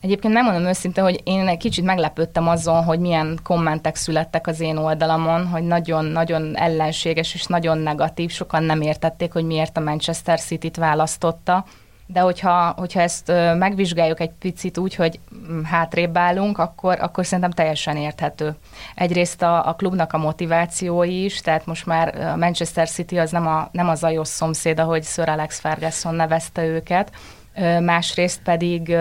[SPEAKER 2] Egyébként megmondom őszintén, hogy én egy kicsit meglepődtem azon, hogy milyen kommentek születtek az én oldalamon, hogy nagyon-nagyon ellenséges és nagyon negatív, sokan nem értették, hogy miért a Manchester City-t választotta de hogyha, hogyha ezt megvizsgáljuk egy picit úgy, hogy mm, hátrébb állunk, akkor, akkor szerintem teljesen érthető. Egyrészt a, a klubnak a motivációi is, tehát most már a Manchester City az nem, a, nem az a jó szomszéd, ahogy Sir Alex Ferguson nevezte őket, másrészt pedig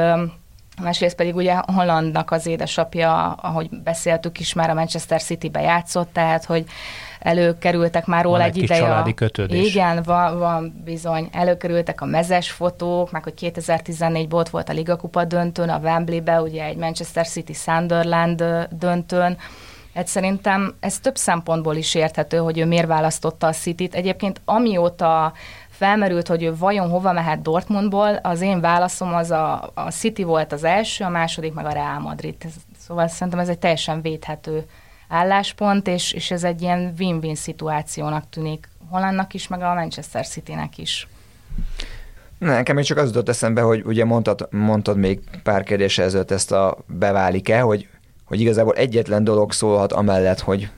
[SPEAKER 2] Másrészt pedig ugye Hollandnak az édesapja, ahogy beszéltük is, már a Manchester City-be játszott, tehát hogy előkerültek már róla
[SPEAKER 1] van
[SPEAKER 2] egy, egy ideje.
[SPEAKER 1] családi kötődés.
[SPEAKER 2] Igen, van, van bizony. Előkerültek a mezes fotók, meg hogy 2014-ben ott volt a Ligakupa döntőn, a Wembley-be, ugye egy Manchester City Sunderland döntőn. Hát szerintem ez több szempontból is érthető, hogy ő miért választotta a City-t. Egyébként amióta felmerült, hogy ő vajon hova mehet Dortmundból, az én válaszom az a, a City volt az első, a második meg a Real Madrid. Szóval szerintem ez egy teljesen védhető álláspont, és, és ez egy ilyen win-win szituációnak tűnik Hollandnak is, meg a Manchester City-nek is.
[SPEAKER 3] Nekem még csak az jutott eszembe, hogy ugye mondtad, mondtad még pár kérdés ezelőtt ezt a beválik-e, hogy, hogy igazából egyetlen dolog szólhat amellett, hogy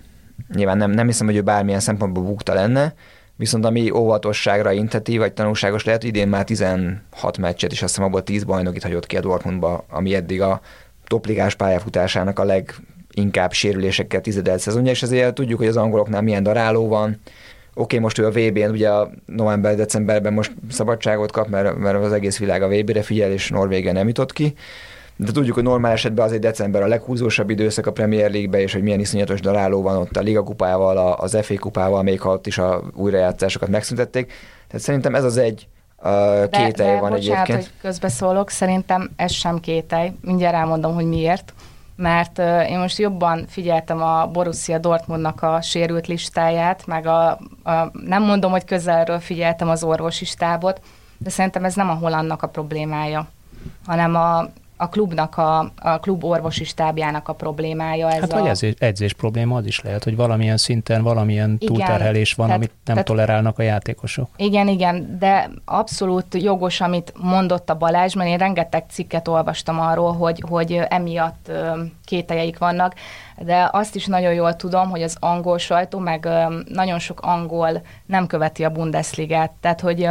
[SPEAKER 3] nyilván nem, nem hiszem, hogy ő bármilyen szempontból bukta lenne, viszont ami óvatosságra inteti, vagy tanulságos lehet, hogy idén már 16 meccset, és azt hiszem abból 10 bajnokit hagyott ki a Dortmundba, ami eddig a topligás pályafutásának a leg inkább sérülésekkel tizedelt szezonja, és ezért tudjuk, hogy az angoloknál milyen daráló van. Oké, okay, most ő a VB-n, ugye a november-decemberben most szabadságot kap, mert, mert az egész világ a VB-re figyel, és Norvégia nem jutott ki. De tudjuk, hogy normál esetben azért december a leghúzósabb időszak a Premier League-be, és hogy milyen iszonyatos daráló van ott a Liga kupával, az FA kupával, még ha ott is a újrajátszásokat megszüntették. Tehát szerintem ez az egy uh, kételj de, de
[SPEAKER 2] van
[SPEAKER 3] bocsánat,
[SPEAKER 2] egyébként. hogy közbeszólok, szerintem ez sem kételj. Mindjárt elmondom, hogy miért mert én most jobban figyeltem a Borussia Dortmundnak a sérült listáját, meg a, a nem mondom, hogy közelről figyeltem az orvosi stábot, de szerintem ez nem a Hollandnak a problémája, hanem a, a klubnak, a, a klub orvosi stábjának a problémája. Ez
[SPEAKER 1] hát
[SPEAKER 2] a...
[SPEAKER 1] vagy edzés, edzés probléma az is lehet, hogy valamilyen szinten valamilyen igen, túlterhelés van, tehát, amit nem tehát, tolerálnak a játékosok.
[SPEAKER 2] Igen, igen, de abszolút jogos, amit mondott a Balázs, mert én rengeteg cikket olvastam arról, hogy, hogy emiatt kételjeik vannak, de azt is nagyon jól tudom, hogy az angol sajtó, meg nagyon sok angol nem követi a Bundesligát, tehát hogy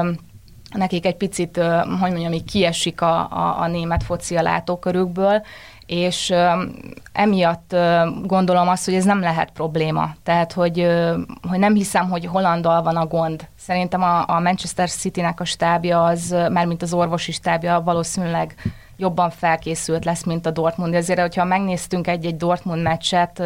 [SPEAKER 2] nekik egy picit, hogy mondjam, így kiesik a, a, a német foci a látókörükből, és emiatt gondolom azt, hogy ez nem lehet probléma. Tehát, hogy, hogy nem hiszem, hogy Hollandal van a gond. Szerintem a, a Manchester City-nek a stábja az, mármint az orvosi stábja valószínűleg jobban felkészült lesz, mint a Dortmund. Ezért, hogyha megnéztünk egy-egy Dortmund meccset,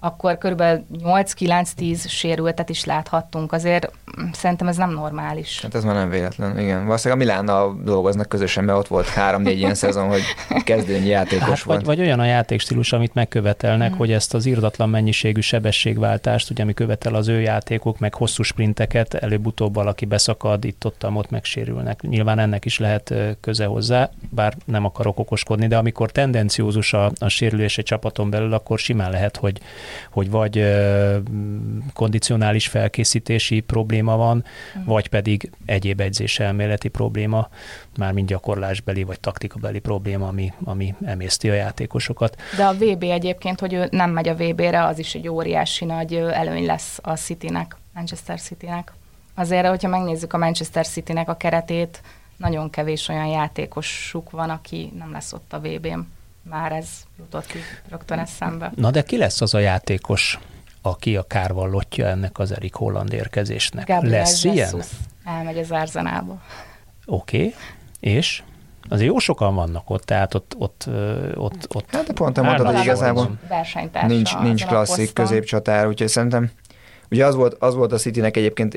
[SPEAKER 2] akkor körülbelül 8-9-10 sérültet is láthattunk. Azért szerintem ez nem normális.
[SPEAKER 3] Hát ez már nem véletlen, igen. Valószínűleg a Milánnal dolgoznak közösen, mert ott volt három-négy ilyen szezon, hogy kezdőnyi játékos hát,
[SPEAKER 1] volt. Vagy, vagy olyan a játékstílus, amit megkövetelnek, mm. hogy ezt az irdatlan mennyiségű sebességváltást, ugye ami követel az ő játékok, meg hosszú sprinteket, előbb-utóbb valaki beszakad, itt-ott, ott megsérülnek. Nyilván ennek is lehet köze hozzá, bár nem akarok okoskodni, de amikor tendenciózus a, a sérülés egy csapaton belül, akkor simán lehet, hogy hogy vagy kondicionális felkészítési probléma van, uh-huh. vagy pedig egyéb edzés elméleti probléma, mármint gyakorlásbeli vagy taktikabeli probléma, ami, ami emészti a játékosokat.
[SPEAKER 2] De a VB egyébként, hogy ő nem megy a VB-re, az is egy óriási nagy előny lesz a Citynek, Manchester Citynek. Azért, hogyha megnézzük a Manchester Citynek a keretét, nagyon kevés olyan játékosuk van, aki nem lesz ott a VB-n már ez jutott így rögtön eszembe.
[SPEAKER 1] Na de ki lesz az a játékos, aki a kárvallottja ennek az Erik Holland érkezésnek?
[SPEAKER 2] Gabriel
[SPEAKER 1] lesz
[SPEAKER 2] Jesus. ilyen? Elmegy az Arzenába.
[SPEAKER 1] Oké, okay. és? Azért jó sokan vannak ott, tehát ott... ott, ott, ott
[SPEAKER 3] hát de pont te mondtad, hogy igazából nincs, nincs klasszik középcsatár, úgyhogy szerintem ugye az volt, az volt a Citynek egyébként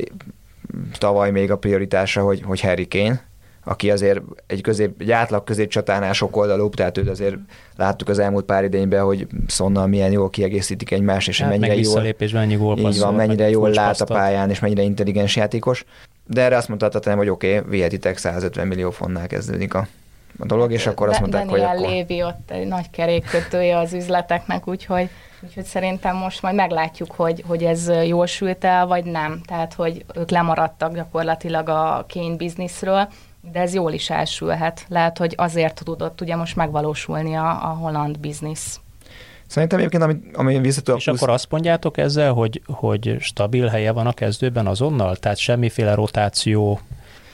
[SPEAKER 3] tavaly még a prioritása, hogy, hogy Harry Kane, aki azért egy, közép, egy átlag középcsatánál sok oldalú, tehát őt azért láttuk az elmúlt pár idényben, hogy Szonnal milyen jól kiegészítik egymást, és hát mennyire jól,
[SPEAKER 1] mennyi gól
[SPEAKER 3] így van, mennyire jól lát a pályán, és mennyire intelligens játékos. De erre azt mondta Tottenham, hogy oké, okay, vihetitek 150 millió fontnál kezdődik a, a dolog, és akkor azt mondták,
[SPEAKER 2] Daniel
[SPEAKER 3] hogy akkor...
[SPEAKER 2] Lévi ott egy nagy kerékkötője az üzleteknek, úgyhogy Úgyhogy szerintem most majd meglátjuk, hogy, hogy ez jól sült el, vagy nem. Tehát, hogy ők lemaradtak gyakorlatilag a Kane bizniszről, de ez jól is elsülhet. Lehet, hogy azért tudott ugye most megvalósulni a, a holland biznisz.
[SPEAKER 3] Szerintem egyébként, ami, ami visszatudok...
[SPEAKER 1] És akkor azt mondjátok ezzel, hogy, hogy stabil helye van a kezdőben azonnal? Tehát semmiféle rotáció,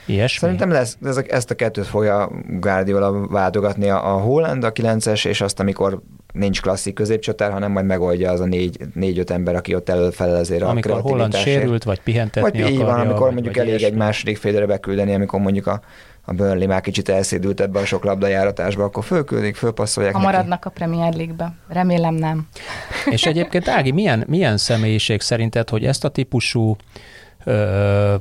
[SPEAKER 1] ilyesmi?
[SPEAKER 3] Szerintem lesz, ezt a kettőt fogja Guardiola váltogatni, a, a Holland, a 9-es, és azt, amikor nincs klasszik középcsatár, hanem majd megoldja az a négy, négy-öt ember, aki ott előfelel azért
[SPEAKER 1] amikor a Amikor Holland sérült, vagy pihentetni
[SPEAKER 3] vagy
[SPEAKER 1] akarja.
[SPEAKER 3] Így van, amikor vagy, mondjuk vagy elég ilyesmi. egy második félre beküldeni, amikor mondjuk a, a Burnley már kicsit elszédült ebbe a sok labdajáratásba, akkor fölküldik, fölpasszolják
[SPEAKER 2] Ha neki. maradnak a Premier League-be. Remélem nem.
[SPEAKER 1] És egyébként Ági, milyen, milyen személyiség szerinted, hogy ezt a típusú ö,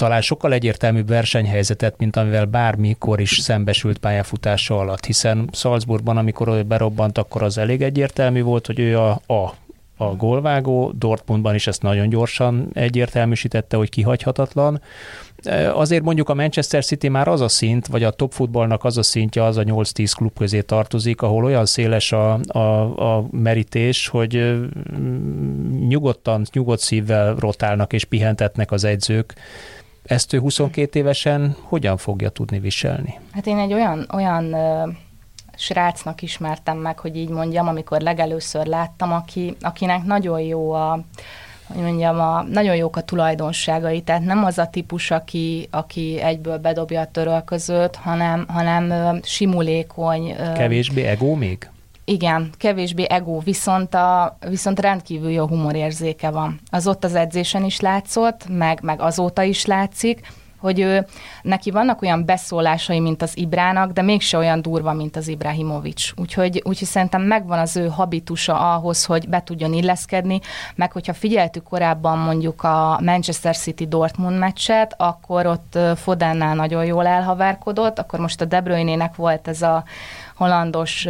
[SPEAKER 1] talán sokkal egyértelműbb versenyhelyzetet, mint amivel bármikor is szembesült pályafutása alatt, hiszen Salzburgban, amikor ő berobbant, akkor az elég egyértelmű volt, hogy ő a, a a gólvágó, Dortmundban is ezt nagyon gyorsan egyértelműsítette, hogy kihagyhatatlan. Azért mondjuk a Manchester City már az a szint, vagy a top futballnak az a szintje, az a 8-10 klub közé tartozik, ahol olyan széles a, a, a merítés, hogy nyugodtan, nyugodt szívvel rotálnak és pihentetnek az edzők ezt ő 22 évesen hogyan fogja tudni viselni?
[SPEAKER 2] Hát én egy olyan, olyan srácnak ismertem meg, hogy így mondjam, amikor legelőször láttam, aki, akinek nagyon jó a, hogy mondjam, a, nagyon jók a tulajdonságai, tehát nem az a típus, aki, aki egyből bedobja a törölközőt, hanem, hanem simulékony.
[SPEAKER 1] Kevésbé ego még?
[SPEAKER 2] Igen, kevésbé ego, viszont, a, viszont rendkívül jó humorérzéke van. Az ott az edzésen is látszott, meg, meg azóta is látszik, hogy ő, neki vannak olyan beszólásai, mint az Ibrának, de mégse olyan durva, mint az Ibrahimovics. Úgyhogy, úgyhogy szerintem megvan az ő habitusa ahhoz, hogy be tudjon illeszkedni, meg hogyha figyeltük korábban mondjuk a Manchester City Dortmund meccset, akkor ott Fodennál nagyon jól elhavárkodott, akkor most a De Bruyne-nek volt ez a hollandos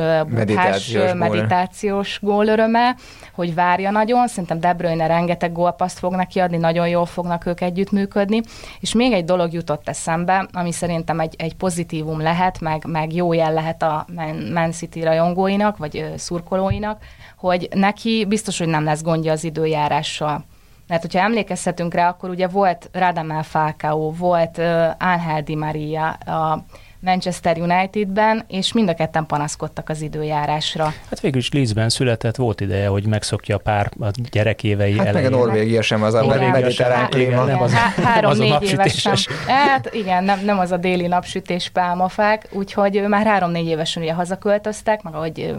[SPEAKER 3] meditációs, gól.
[SPEAKER 2] gólöröme, hogy várja nagyon, szerintem De Bruyne rengeteg gólpaszt fog neki adni, nagyon jól fognak ők együttműködni, és még egy dolog jutott eszembe, ami szerintem egy, egy pozitívum lehet, meg, meg jó jel lehet a Man City rajongóinak, vagy szurkolóinak, hogy neki biztos, hogy nem lesz gondja az időjárással. Mert hogyha emlékezhetünk rá, akkor ugye volt Radamel Falcao, volt uh, Angel Di Maria, a Manchester Unitedben, és mind a ketten panaszkodtak az időjárásra.
[SPEAKER 1] Hát végül is Leedsben született, volt ideje, hogy megszokja a pár a gyerekévei
[SPEAKER 3] hát
[SPEAKER 1] elején.
[SPEAKER 3] meg a Norvégia sem az a mediterrán klíma.
[SPEAKER 1] Nem az,
[SPEAKER 2] három-négy évesen. Hát igen, nem, nem az a déli napsütés pálmafák, úgyhogy már három-négy évesen ugye hazaköltöztek, meg ahogy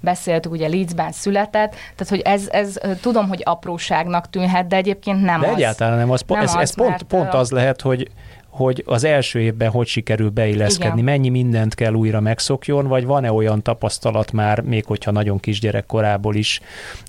[SPEAKER 2] beszéltük, ugye Leedsben született, tehát hogy ez, ez tudom, hogy apróságnak tűnhet, de egyébként nem
[SPEAKER 1] de
[SPEAKER 2] az.
[SPEAKER 1] egyáltalán nem az. Nem ez, az, ez pont, pont az lehet, hogy hogy az első évben hogy sikerül beilleszkedni, Igen. mennyi mindent kell újra megszokjon, vagy van-e olyan tapasztalat már, még hogyha nagyon kisgyerek korából is,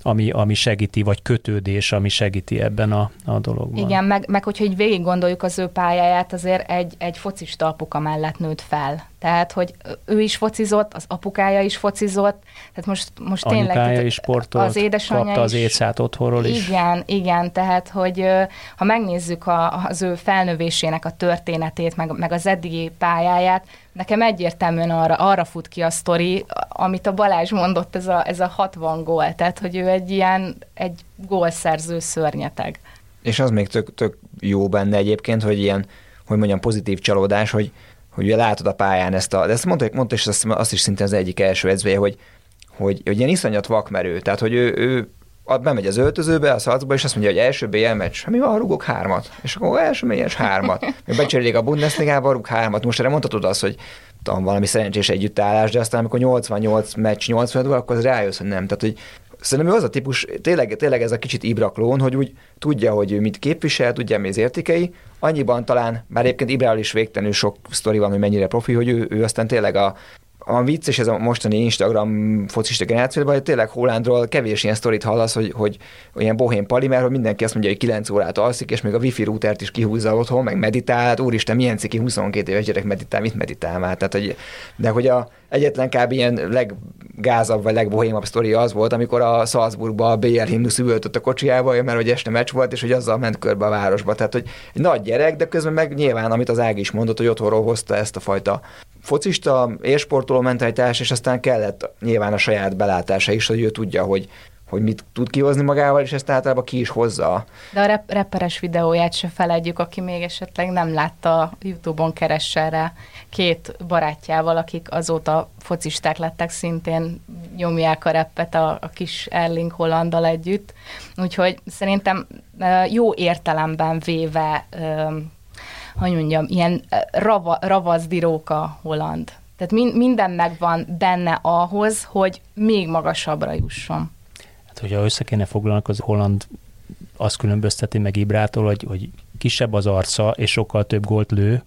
[SPEAKER 1] ami, ami segíti, vagy kötődés, ami segíti ebben a, a dologban.
[SPEAKER 2] Igen, meg, meg hogyha így végig gondoljuk az ő pályáját, azért egy, egy focista apuka mellett nőtt fel. Tehát, hogy ő is focizott, az apukája is focizott, tehát most, most
[SPEAKER 1] Anyukája
[SPEAKER 2] tényleg...
[SPEAKER 1] Anyukája is sportolt, az édesanyja kapta is, az étszát otthonról is.
[SPEAKER 2] Igen, igen, tehát, hogy ha megnézzük a, az ő felnövésének a történetét, meg, meg az eddigi pályáját, nekem egyértelműen arra, arra fut ki a sztori, amit a Balázs mondott, ez a, ez a 60 gól, tehát, hogy ő egy ilyen, egy gólszerző szörnyeteg.
[SPEAKER 3] És az még tök, tök jó benne egyébként, hogy ilyen, hogy mondjam, pozitív csalódás, hogy hogy ugye látod a pályán ezt a, de ezt mondta, mondta és azt, azt is szinte az egyik első edzője, hogy, hogy, hogy ilyen iszonyat vakmerő, tehát hogy ő, ő bemegy az öltözőbe, a szalcba, és azt mondja, hogy első BL meccs, hát mi van, rúgok hármat. És akkor első meccs hármat. Még becserélik a Bundesligába, rúg hármat. Most erre mondhatod azt, hogy tudom, valami szerencsés együttállás, de aztán amikor 88 meccs 85 akkor az rájössz, hogy nem. Tehát, hogy Szerintem ő az a típus, tényleg, tényleg ez a kicsit Ibra hogy úgy tudja, hogy ő mit képvisel, tudja mi az értékei, annyiban talán, már egyébként Ibráról is végtelenül sok sztori van, hogy mennyire profi, hogy ő, ő aztán tényleg a, a vicces ez a mostani Instagram focista generációban, hogy tényleg Hollandról kevés ilyen sztorit hallasz, hogy, hogy ilyen bohén pali, mert hogy mindenki azt mondja, hogy 9 órát alszik, és még a wifi routert is kihúzza otthon, meg meditál, hát úristen, milyen ciki 22 éves gyerek meditál, mit meditál már? Tehát, hogy, de hogy a, egyetlen kb. ilyen leggázabb vagy legbohémabb sztori az volt, amikor a Salzburgba a BL himnusz üvöltött a kocsiába, mert hogy este meccs volt, és hogy azzal ment körbe a városba. Tehát, hogy egy nagy gyerek, de közben meg nyilván, amit az Ági is mondott, hogy otthonról hozta ezt a fajta focista, élsportoló mentalitás, és aztán kellett nyilván a saját belátása is, hogy ő tudja, hogy hogy mit tud kihozni magával, és ezt általában ki is hozza.
[SPEAKER 2] De a rep- reperes videóját se feledjük, aki még esetleg nem látta, YouTube-on keressen rá két barátjával, akik azóta focisták lettek, szintén nyomják a reppet a, a kis Erling Hollandal együtt. Úgyhogy szerintem jó értelemben véve, hogy mondjam, ilyen rava, ravazdiróka Holland. Tehát minden megvan benne ahhoz, hogy még magasabbra jusson.
[SPEAKER 1] Hát, hogyha össze kéne foglalni, az Holland azt különbözteti meg Ibrától, hogy, hogy kisebb az arca, és sokkal több gólt lő,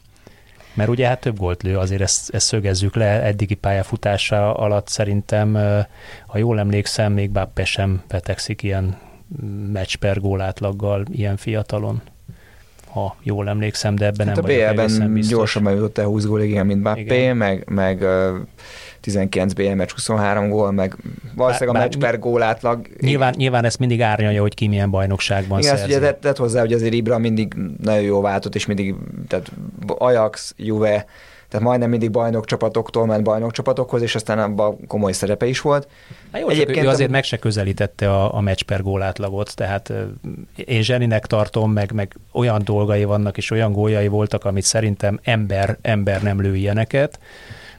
[SPEAKER 1] mert ugye hát több gólt lő, azért ezt, ezt szögezzük le, eddigi pályafutása alatt szerintem, ha jól emlékszem, még Bappe sem betegszik ilyen meccs per gólátlaggal ilyen fiatalon ha jól emlékszem, de ebben hát nem
[SPEAKER 3] a BL-ben gyorsabban jutott el 20 gólig, mint Bappé, meg, meg 19 BL meccs 23 gól, meg valószínűleg a meccs per gól átlag.
[SPEAKER 1] Nyilván, nyilván ezt mindig árnyalja, hogy ki milyen bajnokságban
[SPEAKER 3] Igen, szerzi. ugye tett hozzá, hogy azért Ibra mindig nagyon jó váltott, és mindig, tehát Ajax, Juve, tehát majdnem mindig bajnok csapatoktól ment bajnok csapatokhoz, és aztán abban komoly szerepe is volt.
[SPEAKER 1] Hát jó, Egyébként ő azért meg se közelítette a, a meccs per gól átlagot, tehát én zseninek tartom, meg, meg olyan dolgai vannak, és olyan góljai voltak, amit szerintem ember, ember nem lő ilyeneket,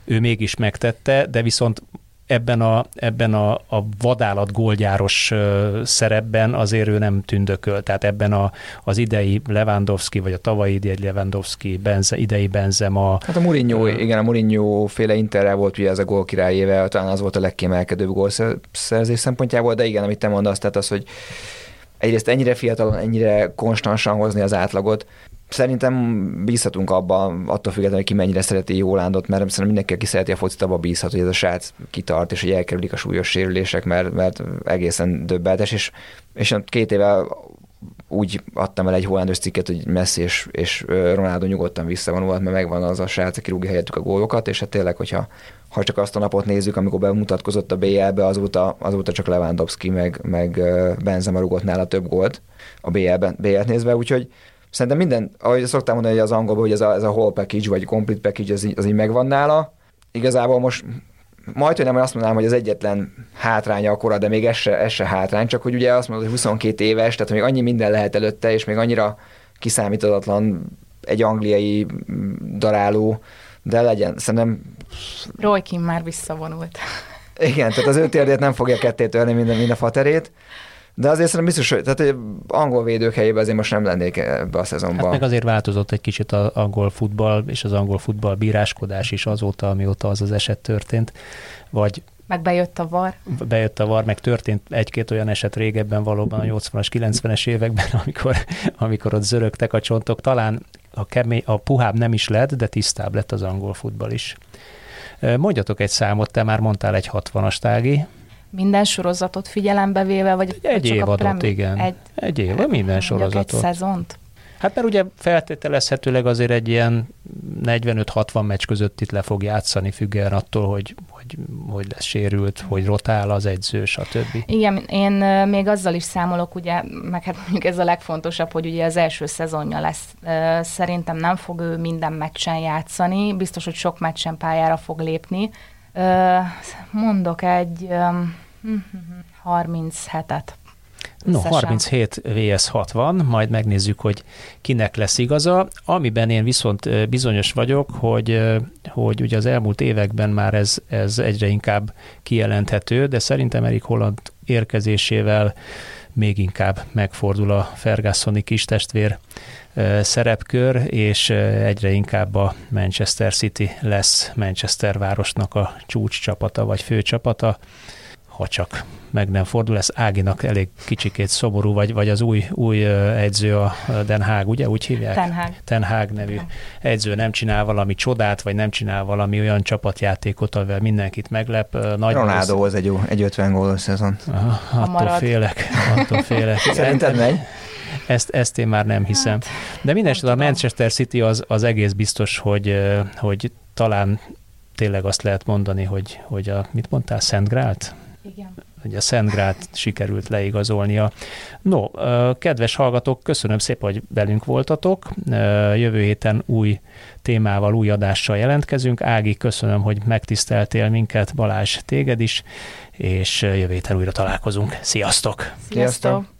[SPEAKER 1] ő mégis megtette, de viszont ebben a, ebben a, a vadállat gólgyáros szerepben azért ő nem tündököl. Tehát ebben a, az idei Lewandowski, vagy a tavalyi idei Lewandowski, Benze, idei Benzema.
[SPEAKER 3] Hát a Mourinho, uh, igen, a Mourinho féle Interrel volt ugye ez a gól királyével, talán az volt a legkiemelkedőbb gólszerzés szempontjából, de igen, amit te mondasz, tehát az, hogy egyrészt ennyire fiatalon, ennyire konstansan hozni az átlagot, Szerintem bízhatunk abba, attól függetlenül, hogy ki mennyire szereti Jólándot, mert szerintem mindenki, aki szereti a focit, abba bízhat, hogy ez a srác kitart, és hogy elkerülik a súlyos sérülések, mert, mert egészen döbbenetes, és, és két éve úgy adtam el egy hollandos cikket, hogy Messi és, és Ronaldo nyugodtan visszavonult, mert megvan az a srác, aki rúgja helyettük a gólokat, és hát tényleg, hogyha ha csak azt a napot nézzük, amikor bemutatkozott a BL-be, azóta, azóta csak Lewandowski meg, meg Benzema rugott nála több gólt a BL-ben, BL-t nézve, úgyhogy szerintem minden, ahogy szoktam mondani, hogy az angolban, hogy ez a, ez a whole package, vagy complete package, az így, az így megvan nála. Igazából most majd, hogy nem azt mondanám, hogy az egyetlen hátránya a kora, de még ez se, ez se hátrány, csak hogy ugye azt mondod, hogy 22 éves, tehát még annyi minden lehet előtte, és még annyira kiszámíthatatlan egy angliai daráló, de legyen, szerintem...
[SPEAKER 2] Roy Kim már visszavonult.
[SPEAKER 3] Igen, tehát az ő térdét nem fogja ketté törni minden, minden faterét, de azért szerintem biztos, hogy tehát, angol védők helyében azért most nem lennék ebbe a szezonban. Hát
[SPEAKER 1] meg azért változott egy kicsit az angol futball és az angol futball bíráskodás is azóta, amióta az az eset történt. Vagy
[SPEAKER 2] meg bejött a var.
[SPEAKER 1] Bejött a var, meg történt egy-két olyan eset régebben valóban a 80-as, 90-es években, amikor, amikor ott zörögtek a csontok. Talán a, kemény, a puhább nem is lett, de tisztább lett az angol futball is. Mondjatok egy számot, te már mondtál egy 60-as tági.
[SPEAKER 2] Minden sorozatot figyelembe véve, vagy
[SPEAKER 1] egy csak évadot, a premi- igen. Egy, egy év, minden sorozatot.
[SPEAKER 2] Egy szezont?
[SPEAKER 1] Hát mert ugye feltételezhetőleg azért egy ilyen 45-60 meccs között itt le fog játszani, függően attól, hogy, hogy, hogy lesz sérült, hogy rotál az edző, stb.
[SPEAKER 2] Igen, én még azzal is számolok, ugye, meg hát mondjuk ez a legfontosabb, hogy ugye az első szezonja lesz. Szerintem nem fog ő minden meccsen játszani, biztos, hogy sok meccsen pályára fog lépni. Mondok egy 37-et.
[SPEAKER 1] No, 37 VS 60, majd megnézzük, hogy kinek lesz igaza. Amiben én viszont bizonyos vagyok, hogy, hogy ugye az elmúlt években már ez, ez egyre inkább kijelenthető, de szerintem Erik Holland érkezésével még inkább megfordul a Fergusoni kistestvér szerepkör, és egyre inkább a Manchester City lesz Manchester városnak a csúcs csapata, vagy főcsapata ha csak meg nem fordul, ez Áginak elég kicsikét szomorú, vagy, vagy az új, új edző a Den Haag, ugye úgy hívják?
[SPEAKER 2] Ten Hag.
[SPEAKER 1] Ten Hag nevű edző nem csinál valami csodát, vagy nem csinál valami olyan csapatjátékot, amivel mindenkit meglep.
[SPEAKER 3] Nagy Ronaldo az egy, egy 50 gólos szezon.
[SPEAKER 1] Aha, attól marad. félek, attól félek.
[SPEAKER 3] Szerinted megy?
[SPEAKER 1] Ezt, ezt én már nem hiszem. Hát, De minden a Manchester City az, az egész biztos, hogy, hogy talán tényleg azt lehet mondani, hogy, hogy a, mit mondtál, Szent Grált?
[SPEAKER 2] Igen.
[SPEAKER 1] Hogy a Szentgrát sikerült leigazolnia. No, kedves hallgatók, köszönöm szépen, hogy velünk voltatok. Jövő héten új témával, új adással jelentkezünk. Ági, köszönöm, hogy megtiszteltél minket, Balázs, téged is, és jövő héten újra találkozunk. Sziasztok!
[SPEAKER 2] Sziasztok!